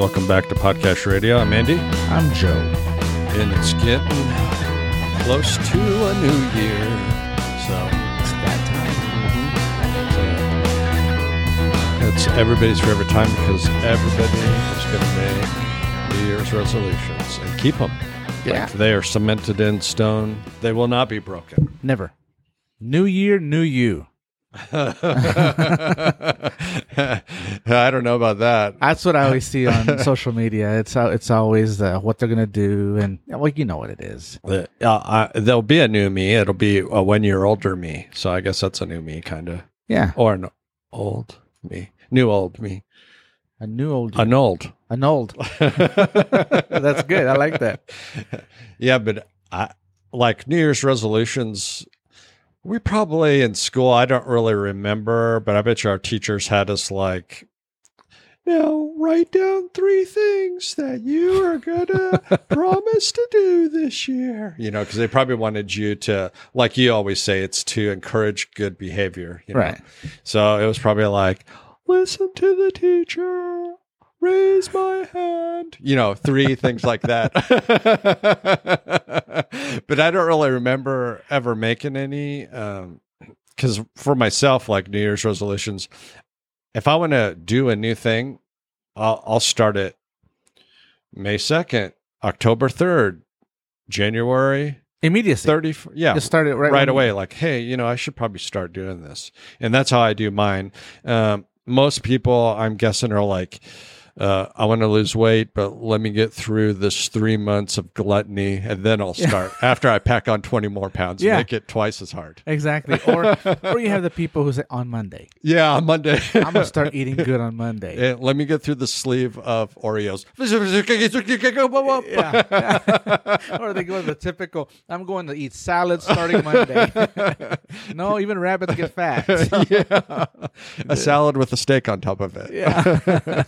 Welcome back to Podcast Radio. I'm Andy, I'm Joe. and it's getting close to a new year. So It's that time. Uh, it's everybody's favorite time because everybody is going to make New Year's resolutions and keep them. Yeah. they are cemented in stone. They will not be broken. Never. New year, new you. I don't know about that. That's what I always see on social media. It's uh, it's always uh, what they're gonna do, and well, you know what it is. Uh, uh, there'll be a new me. It'll be a one year older me. So I guess that's a new me, kind of. Yeah, Or an old me. New old me. a new old. An old. an old. That's good. I like that. Yeah, but I like New Year's resolutions. We probably in school, I don't really remember, but I bet you our teachers had us like, now write down three things that you are going to promise to do this year. You know, because they probably wanted you to, like you always say, it's to encourage good behavior. You know? Right. So it was probably like, listen to the teacher, raise my hand. You know, three things like that. but I don't really remember ever making any. Because for myself, like New Year's resolutions, if I want to do a new thing, I'll, I'll start it May 2nd, October 3rd, January Immediacy. 30. Yeah Just start it right, right, when you- away like hey you know i should probably start doing this and that's how i do mine um, most people i'm guessing are like uh, I want to lose weight, but let me get through this three months of gluttony, and then I'll start. After I pack on twenty more pounds, Yeah. make it twice as hard. Exactly. Or or you have the people who say on Monday, Yeah, on Monday. I'm gonna start eating good on Monday. Let me get through the sleeve of Oreos. Yeah. or they go to the typical, I'm going to eat salad starting Monday. no, even rabbits get fat. Yeah. A salad with a steak on top of it. yeah.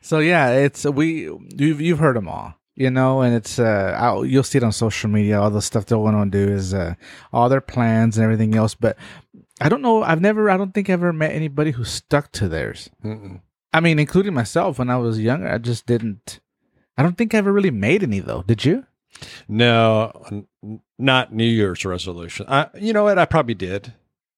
So yeah, it's we you've you've heard them all. You know, and it's uh, I'll, you'll see it on social media. All the stuff they're going to do is uh, all their plans and everything else. But I don't know. I've never. I don't think I ever met anybody who stuck to theirs. Mm-mm. I mean, including myself when I was younger. I just didn't. I don't think I ever really made any though. Did you? No, n- not New Year's resolution. I, you know what? I probably did.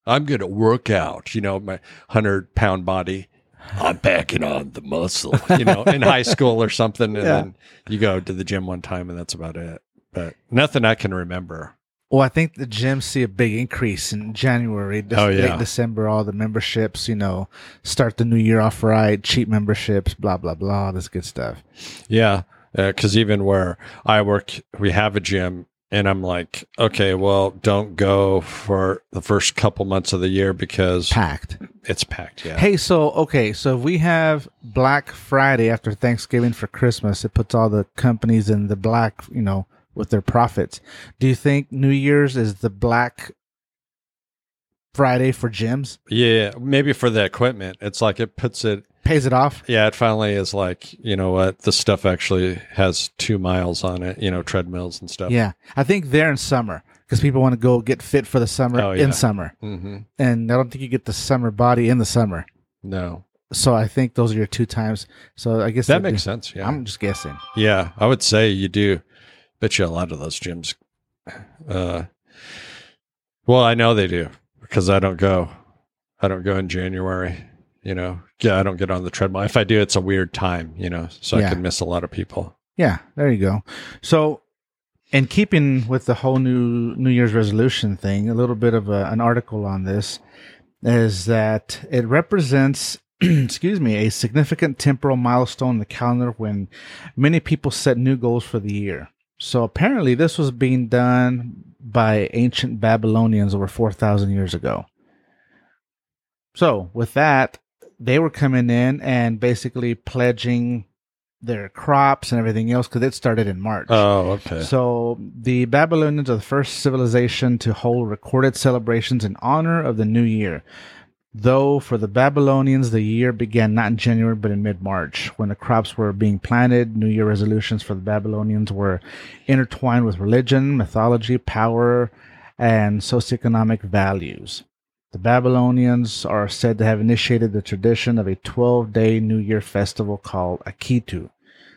I'm going to work out, you know, my 100 pound body. I'm packing on the muscle, you know, in high school or something. And Yeah. then you go to the gym one time and that's about it. But nothing I can remember. Well, I think the gyms see a big increase in January, de- Oh, yeah. late December. All the memberships, you know, start the new year off right. Cheap memberships, blah blah blah. This good stuff. Yeah. Uh, because even where I work, we have a gym. And I'm like, okay, well, don't go for the first couple months of the year because Packed. It's packed. Yeah. Hey, so okay, so if we have Black Friday after Thanksgiving for Christmas, it puts all the companies in the black, you know, with their profits. Do you think New Year's is the Black Friday for gyms? Yeah. Maybe for the equipment, it's like it puts it Pays it off? Yeah, it finally is like, you know what, this stuff actually has two miles on it, you know, treadmills and stuff. Yeah, I think they're in summer because people want to go get fit for the summer Oh, yeah. in summer, hmm and I don't think you get the summer body in the summer. No, So I think those are your two times. So I guess that they do- makes sense. Yeah. I'm just guessing. yeah, I would say you do. Bet you a lot of those gyms. Uh, well, I know they do because I don't go. I don't go in January, you know. Yeah, I don't get on the treadmill. If I do, it's a weird time, you know, so I Yeah. could miss a lot of people. Yeah, there you go. So, in keeping with the whole new New Year's resolution thing, a little bit of a, an article on this is that it represents, excuse me, a significant temporal milestone in the calendar when many people set new goals for the year. So apparently, this was being done by ancient Babylonians over four thousand years ago. So with that, they were coming in and basically pledging their crops and everything else because it started in March. Oh, okay. So the Babylonians are the first civilization to hold recorded celebrations in honor of the new year. Though for the Babylonians, the year began not in January but in mid March. When the crops were being planted, New Year resolutions for the Babylonians were intertwined with religion, mythology, power, and socioeconomic values. The Babylonians are said to have initiated the tradition of a 12 day New Year festival called Akitu.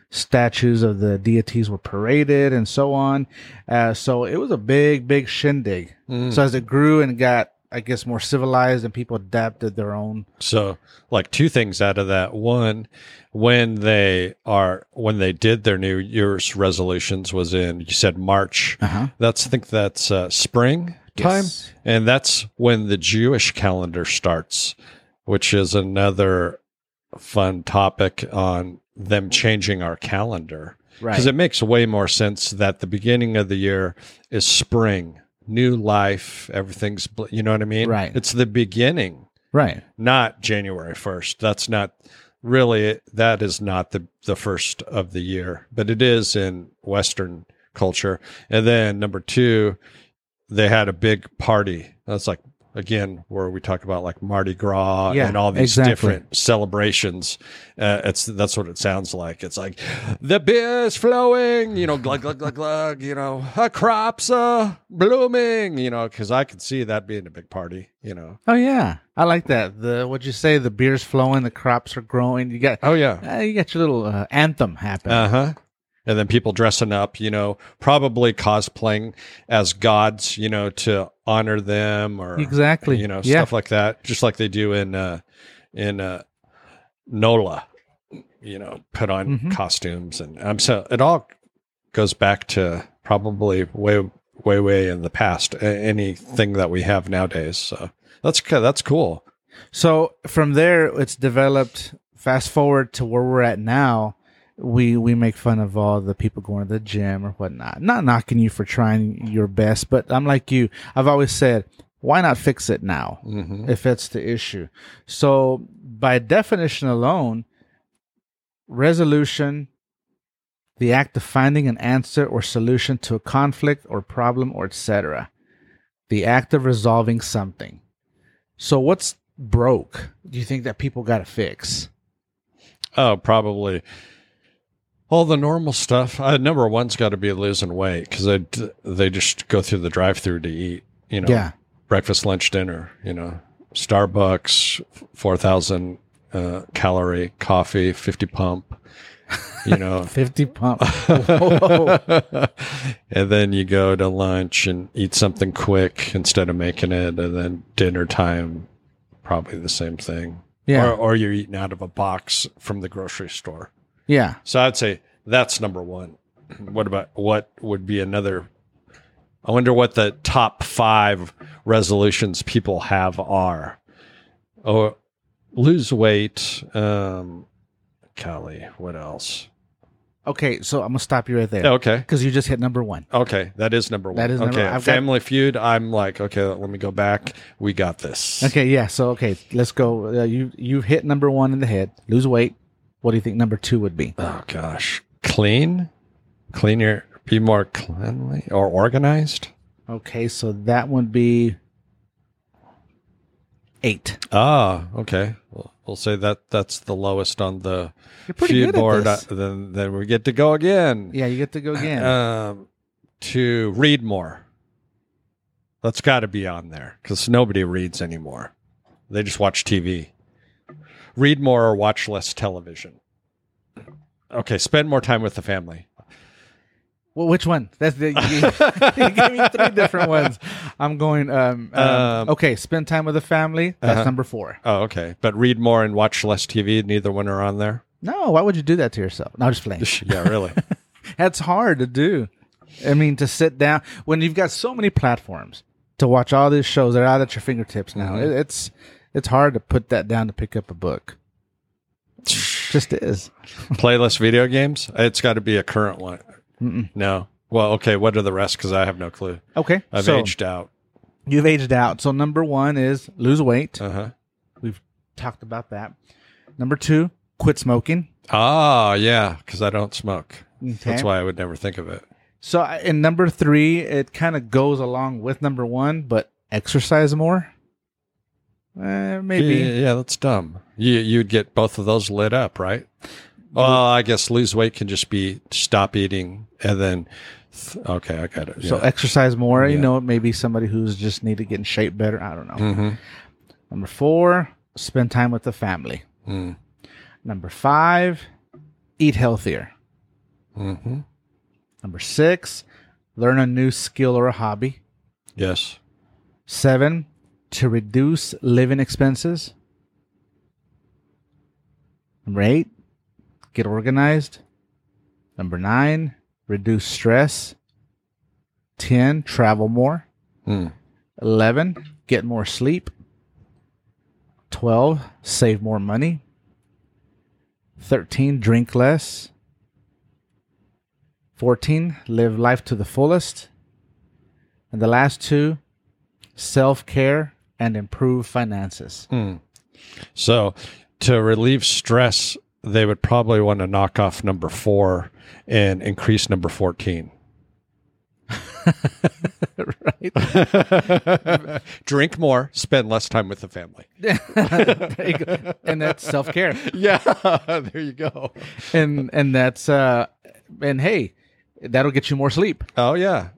statues of the deities were paraded and so on. Uh, so it was a big, big shindig. Mm. So as it grew and got, I guess, more civilized and people adapted their own. So, like two things out of that. One, when they are when they did their New Year's resolutions was in you said March. Uh-huh. That's I think that's uh, spring time, Yes. and that's when the Jewish calendar starts, which is another fun topic on them changing our calendar Right. because it makes way more sense that the beginning of the year is spring, new life, everything's you know what I mean. Right. It's the beginning right. not January 1st. That's not really that is not the the first of the year, but it is in western culture. And then number 2, they had a big party. That's like again where we talk about like Mardi Gras Yeah, and all these exactly. different celebrations. Uh, it's that's what it sounds like. It's like the beer is flowing, you know, glug glug glug glug, you know, uh, crops are blooming, you know, because I could see that being a big party, you know. Oh yeah, I like that. The what you say? The beer's flowing, the crops are growing. You got Oh yeah. uh, you got your little uh, anthem happening. Uh huh. And then people dressing up, you know, probably cosplaying as gods, you know, to honor them or Exactly. you know, Yeah. stuff like that, just like they do in uh, in uh, NOLA. You know, put on Mhm. costumes and um, so it all goes back to probably way way way in the past. Anything that we have nowadays, so that's that's cool. So from there, it's developed. Fast forward to where we're at now. We we make fun of all the people going to the gym or whatnot. Not knocking you for trying your best, but I'm like you. I've always said, why not fix it now? hmm if it's the issue. So, by definition alone, resolution, the act of finding an answer or solution to a conflict or problem or etc. The act of resolving something. So, what's broke? Do you think that people got to fix? Oh, probably all the normal stuff. Uh, number one's got to be losing weight because they they just go through the drive-through to eat. You know, Yeah. breakfast, lunch, dinner. You know, Starbucks, four thousand uh, calorie coffee, fifty pump. You know, 50 pump. And then you go to lunch and eat something quick instead of making it, and then dinner time, probably the same thing. Yeah. Or, or you're eating out of a box from the grocery store. Yeah. So I'd say that's number one. What about what would be another? I wonder what the top five resolutions people have are. Oh, lose weight. Um, Callie, what else? Okay. So, I'm going to stop you right there. Okay. Because you just hit number one. Okay, that is number one. That is number okay. one. I've got- Family Feud. I'm like, okay, let me go back. We got this. Okay, yeah. So okay, let's go. Uh, you you hit number one in the head. Lose weight. What do you think number two would be? Oh gosh, clean, cleaner, be more cleanly or organized. Okay, so that would be eight. Ah, okay. Well, we'll say that that's the lowest on the You're pretty good at board. Uh, then then we get to go again. Yeah, you get to go again. Um, to read more. That's got to be on there because nobody reads anymore. They just watch TV. Read more or watch less television. Okay, spend more time with the family. well, which one? That's the you, you gave me three different ones. I'm going. Um, um, Um, okay, spend time with the family. That's Uh-huh. number four. Oh, okay. But read more and watch less TV. Neither one are on there. No, why would you do that to yourself? No, I'm just playing. yeah, really. That's hard to do. I mean, to sit down when you've got so many platforms to watch all these shows that are out at your fingertips now. Mhm. It, it's it's hard to put that down to pick up a book. Just is. Play less video games. It's got to be a current one. Mm-mm. No. Well, okay. What are the rest? Because I have no clue. Okay, I've so aged out. you've aged out. So number one is lose weight. Uh huh. We've talked about that. Number two, quit smoking. Ah, yeah. Because I don't smoke. Okay. That's why I would never think of it. So in number three, it kind of goes along with number one, but exercise more. Eh, maybe. Yeah, yeah, that's dumb. You you'd get both of those lit up, right? Well, I guess lose weight can just be stop eating and then. Th- okay, I got it. So exercise more. You Yeah. know, maybe somebody who's just need to get in shape better. I don't know. Mhm. Number four, spend time with the family. Mm. Number five, eat healthier. Mm-hmm. Number six, learn a new skill or a hobby. Yes. Seven, to reduce living expenses. Number eight, get organized. Number nine, reduce stress. 10, travel more. Hmm. 11, get more sleep. 12, save more money. 13, drink less. 14, live life to the fullest. And the last two, self care and improve finances. Hmm. So, to relieve stress, they would probably want to knock off number four and increase number 14. right? Drink more, spend less time with the family. There you go. and that's self care. Yeah, there you go. And and that's uh and hey, that'll get you more sleep. Oh, yeah.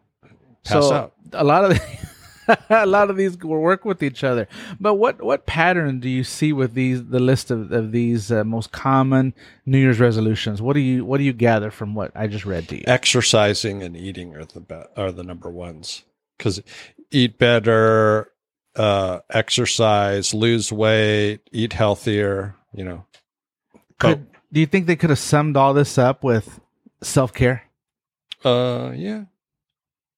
Pass so out. a lot of the, a lot of these will work with each other. But what what pattern do you see with these the list of, of these uh, most common New Year's resolutions? What do you what do you gather from what I just read to you? Exercising and eating are the be- are the number ones because eat better, uh, exercise, lose weight, eat healthier. You know, Could, do you think they could have summed all this up with self care? uh, yeah,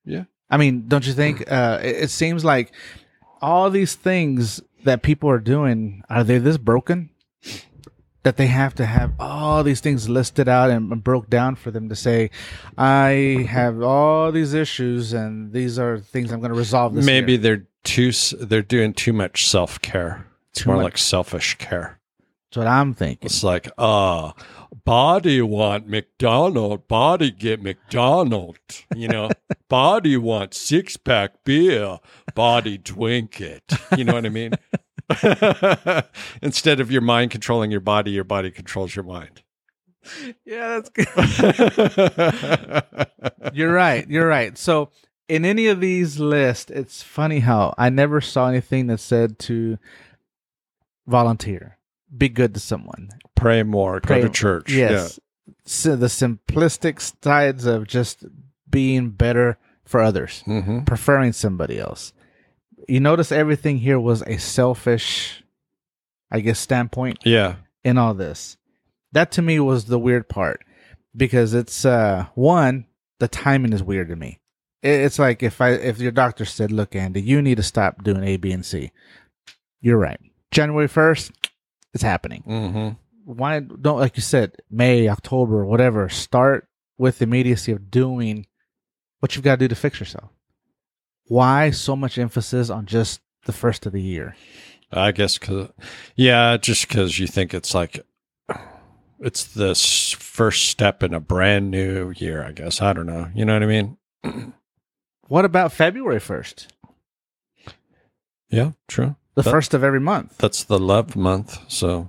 yeah, I mean, don't you think? Uh, it, it seems like all these things that people are doing are they this broken that they have to have all these things listed out and broke down for them to say, I have all these issues and these are things I'm going to resolve. This maybe year." they're too they're doing too much self care. It's Too more much. like selfish care. That's what I'm thinking. It's like, uh, body want McDonald, body get McDonald. You know, body want six pack beer, body drink it. You know what I mean? Instead of your mind controlling your body, your body controls your mind. Yeah, that's good. You're right. You're right. So in any of these lists, it's funny how I never saw anything that said to volunteer, be good to someone, Pray more, Pray- go to church. Yes. So the simplistic sides of just being better for others, Yeah. hmm preferring somebody else. You notice everything here was a selfish, I guess, standpoint Yeah. in all this. That to me was the weird part because it's uh one, the timing is weird to me. It's like if I if your doctor said, "Look, Andy, you need to stop doing A, B, and C." You're right. January first, it's happening hmm why don't like you said may october whatever start with the immediacy of doing what you've got to do to fix yourself why so much emphasis on just the first of the year I guess because, yeah, just because you think it's like, it's the first step in a brand new year, I guess. I don't know. You know what I mean? what about february 1st Yeah, true. The That- first of every month. That's the love month. So,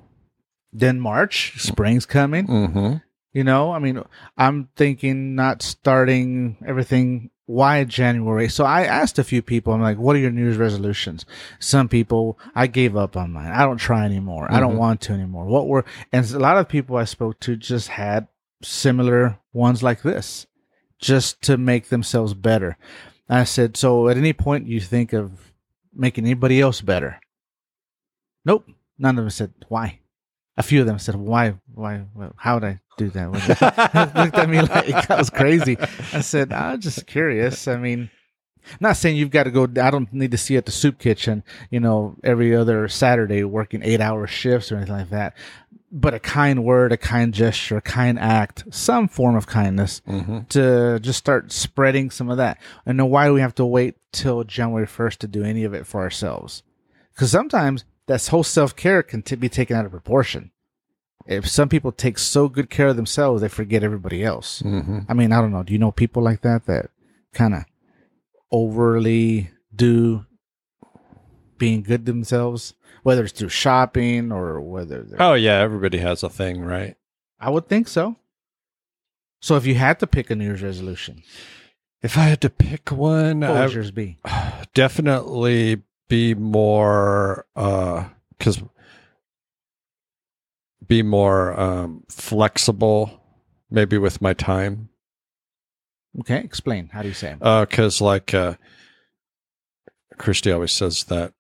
then march spring's coming. Hmm you know i mean i'm thinking not starting everything why january. So i asked a few people i'm like what are your new year's resolutions? Some people i gave up on mine. I don't try anymore. I don't Mhm. want to anymore. What were and a lot of people i spoke to just had similar ones like this just to make themselves better. I said so at any point you think of making anybody else better nope none of them said why a few of them said, "Why? Why? How would I do that?" looked at me like I was crazy. I said, "I'm just curious. I mean, not saying you've got to go. I don't need to see at the soup kitchen, you know, every other Saturday working eight-hour shifts or anything like that. But a kind word, a kind gesture, a kind act, some form of kindness hmm to just start spreading some of that. And then why do we have to wait till January 1st to do any of it for ourselves? Because sometimes that whole self care can t- be taken out of proportion. If some people take so good care of themselves, they forget everybody else. hmm I mean, I don't know. Do you know people like that that kind of overly do being good to themselves, whether it's through shopping or whether they're Oh, yeah. Everybody has a thing, right? I would think so. So if you had to pick a New Year's resolution, If I had to pick one, what I would yours be? definitely be more, uh, because be more um, flexible maybe with my time. Okay, explain. How do you say? it? Because, like, uh, Christy always says that.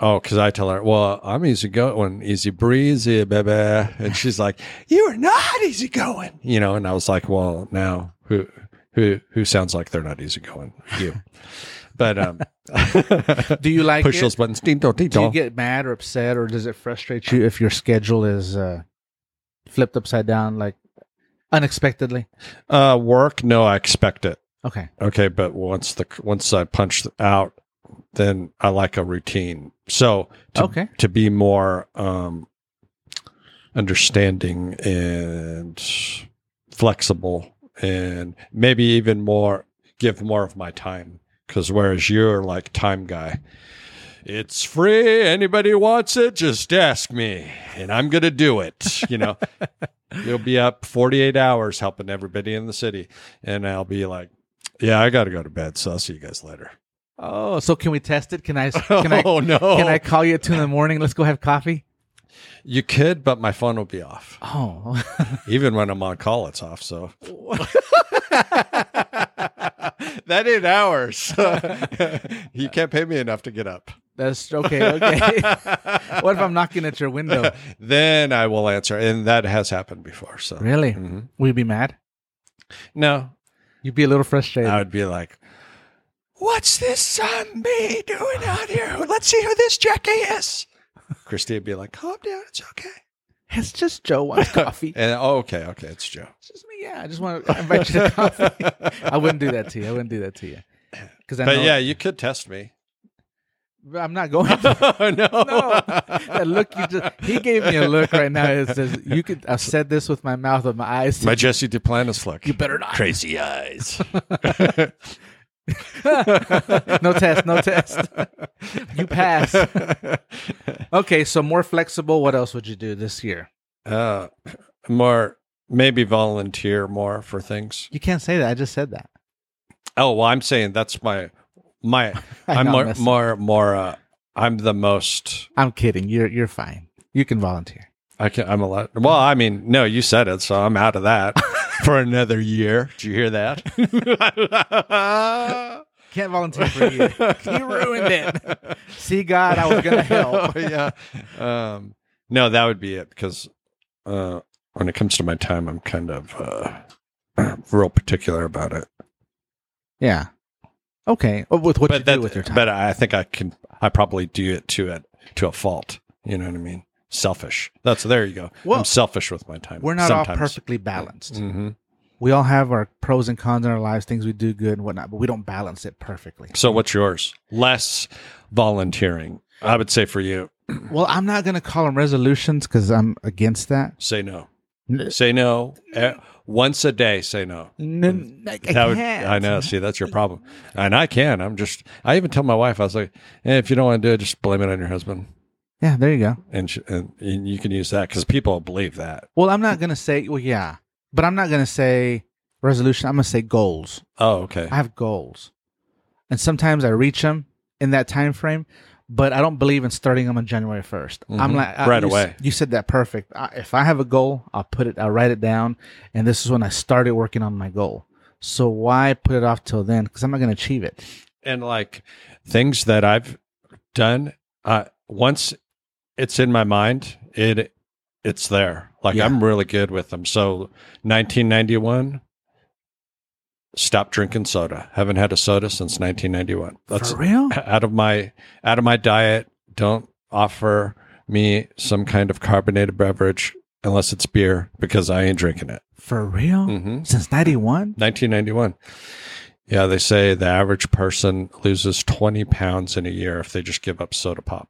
Oh, because I tell her, well, I'm easy going, easy breezy, baby. And she's like, you are not easy going, you know. And I was like, well, now who who who sounds like they're not easy going? You. But um, do you like push it? those buttons. Ding dong, ding Do you get mad or upset, or does it frustrate you if your schedule is uh, flipped upside down, like unexpectedly? Uh, work? No, I expect it. Okay. Okay, but once the once I punch out, then I like a routine. So to, Okay. to be more um, understanding and flexible, and maybe even more give more of my time. Because whereas you're like time guy, it's free. Anybody wants it, just ask me, and I'm gonna do it. You know, you'll be up 48 hours helping everybody in the city, and I'll be like. Yeah, I got to go to bed, so I'll see you guys later. Oh, so can we test it? Can I? Can I? oh no! Can I call you at two in the morning? Let's go have coffee. You could, but my phone will be off. Oh, Even when I'm on call, it's off. So that ain't ours. you can't pay me enough to get up. that's okay. Okay. what if I'm knocking at your window? then I will answer, and that has happened before. So Really? Mhm. Will you be mad? no, You'd be a little frustrated. I would be like, "What's this zombie doing out here? Let's see who this Jackie is." Christy would be like, "Calm down, it's okay." it's just Joe wants coffee. And oh, okay, okay, it's Joe. It's just me. Yeah, I just want to invite you to coffee. I wouldn't do that to you. I wouldn't do that to you. Because I But know, yeah, you could test me. But I'm not going. To. no, No, that look you just he gave me a look right now. It says you could. I've said this with my mouth, with my eyes. My Jesse Duplantis look. you better not. Crazy eyes. no test. No test. you pass. Okay, so more flexible. What else would you do this year? uh, more, maybe volunteer more for things. You can't say that. I just said that. Oh well, I'm saying that's my my. I'm know, more more more. Uh, I'm the most. I'm kidding. You're you're fine. You can volunteer. I can. I'm allowed. Well, I mean, no, you said it, so I'm out of that for another year. Did you hear that? Can't volunteer for year. you ruined it. See, God, I was gonna help. yeah. Um, no, that would be it because uh, when it comes to my time, I'm kind of uh, real particular about it. Yeah. Okay. Oh, With what you that, do with your time. but I think I can. I probably do it to it to a fault. You know what I mean? Selfish. That's there. You go. Well, I'm selfish with my time. We're not all perfectly balanced. hmm We all have our pros and cons in our lives, things we do good and whatnot, but we don't balance it perfectly. So what's yours? Less volunteering. I would say for you, Well, I'm not going to call them resolutions because I'm against that. say no. Say no. Eh, Once a day, say no. I, can't. I know. See, that's your problem. And I can. I'm just. I even tell my wife. I was like, eh, if you don't want to do it, just blame it on your husband, Yeah, there you go. and sh- and, you can use that because people believe that. Well, I'm not going to say, well, yeah, but I'm not going to say resolution. I'm going to say goals. Oh, okay. I have goals. And sometimes I reach them in that time frame, but I don't believe in starting them on January 1st. I'm Mhm. like, Right you, away. You said that perfect. I, if I have a goal, I'll put it, I'll write it down. And this is when I started working on my goal. So why put it off till then? Because I'm not going to achieve it. And like things that I've done, uh, once it's in my mind, it it's there. Like Yeah. I'm really good with them. So 1991. Stop drinking soda. Haven't had a soda since 1991. That's For real? out of my out of my diet. Don't offer me some kind of carbonated beverage unless it's beer because I ain't drinking it. For real? Mm-hmm. Since 91? 1991. Yeah, they say the average person loses 20 pounds in a year if they just give up soda pop.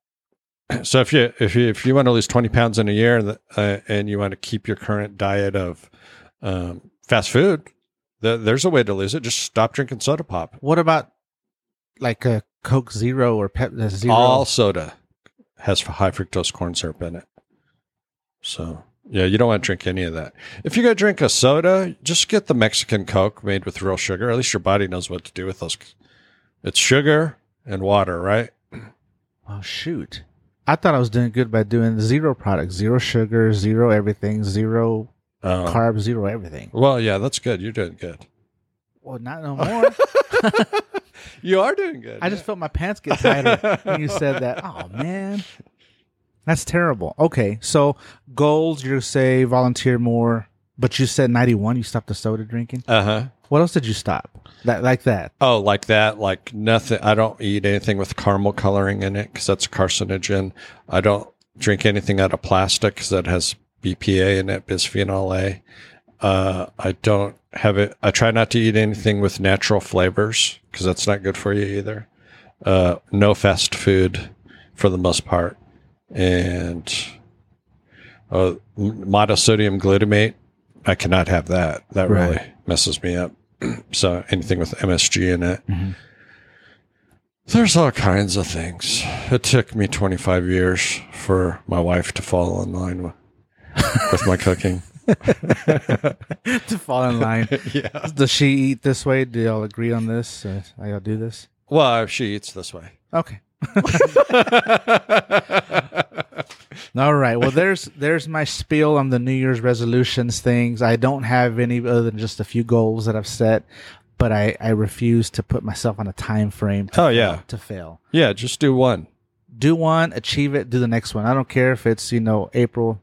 So if you if you if you want to lose 20 pounds in a year uh, and you want to keep your current diet of um, fast food, the, there's a way to lose it. Just stop drinking soda pop. What about like a Coke Zero or Pep Zero? All soda has high fructose corn syrup in it. So yeah, you don't want to drink any of that. If you're gonna drink a soda, just get the Mexican Coke made with real sugar. At least your body knows what to do with those. It's sugar and water, right? Oh shoot! I thought I was doing good by doing zero products, zero sugar, zero everything, zero Oh. carb zero everything. well, yeah, that's good. You're doing good. Well, not no more. You are doing good. I just felt my pants get tighter when you said that. Oh man, that's terrible. Okay, so goals. You say volunteer more, but you said ninety one. You stopped the soda drinking. uh huh. What else did you stop? That like that? Oh, like that? Like nothing. I don't eat anything with caramel coloring in it because that's a carcinogen. I don't drink anything out of plastic because that has BPA in it, bisphenol A. Uh, I don't have it. I try not to eat anything with natural flavors because that's not good for you either. Uh, no fast food for the most part, and uh, monosodium glutamate. I cannot have that. That Right. really messes me up. So anything with MSG in it. Mhm. There's all kinds of things. It took me 25 years for my wife to fall in line with, with my cooking. to fall in line. yeah. Does she eat this way? Do y'all agree on this? Uh, how y'all do this? Well, she eats this way. Okay. All right. Well, there's there's my spiel on the New Year's resolutions things. I don't have any other than just a few goals that I've set, but I I refuse to put myself on a time frame. To Oh, yeah. to fail. Yeah, just do one. Do one, achieve it, do the next one. I don't care if it's you know April,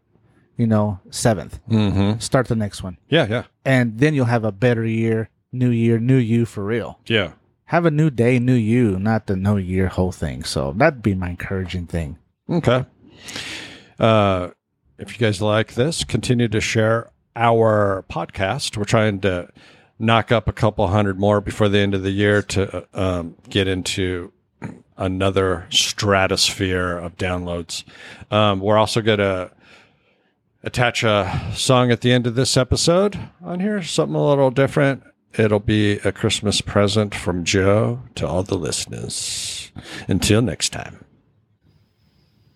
you know seventh. Mm-hmm. Start the next one, Yeah, yeah, and then you'll have a better year. New year, new you for real. yeah. Have a new day, new you, not the no year whole thing. So that'd be my encouraging thing. Okay. Uh, if you guys like this, continue to share our podcast. We're trying to knock up a couple hundred more before the end of the year to um, get into another stratosphere of downloads. Um, we're also going to attach a song at the end of this episode on here, something a little different. It'll be a Christmas present from Joe to all the listeners. Until next time.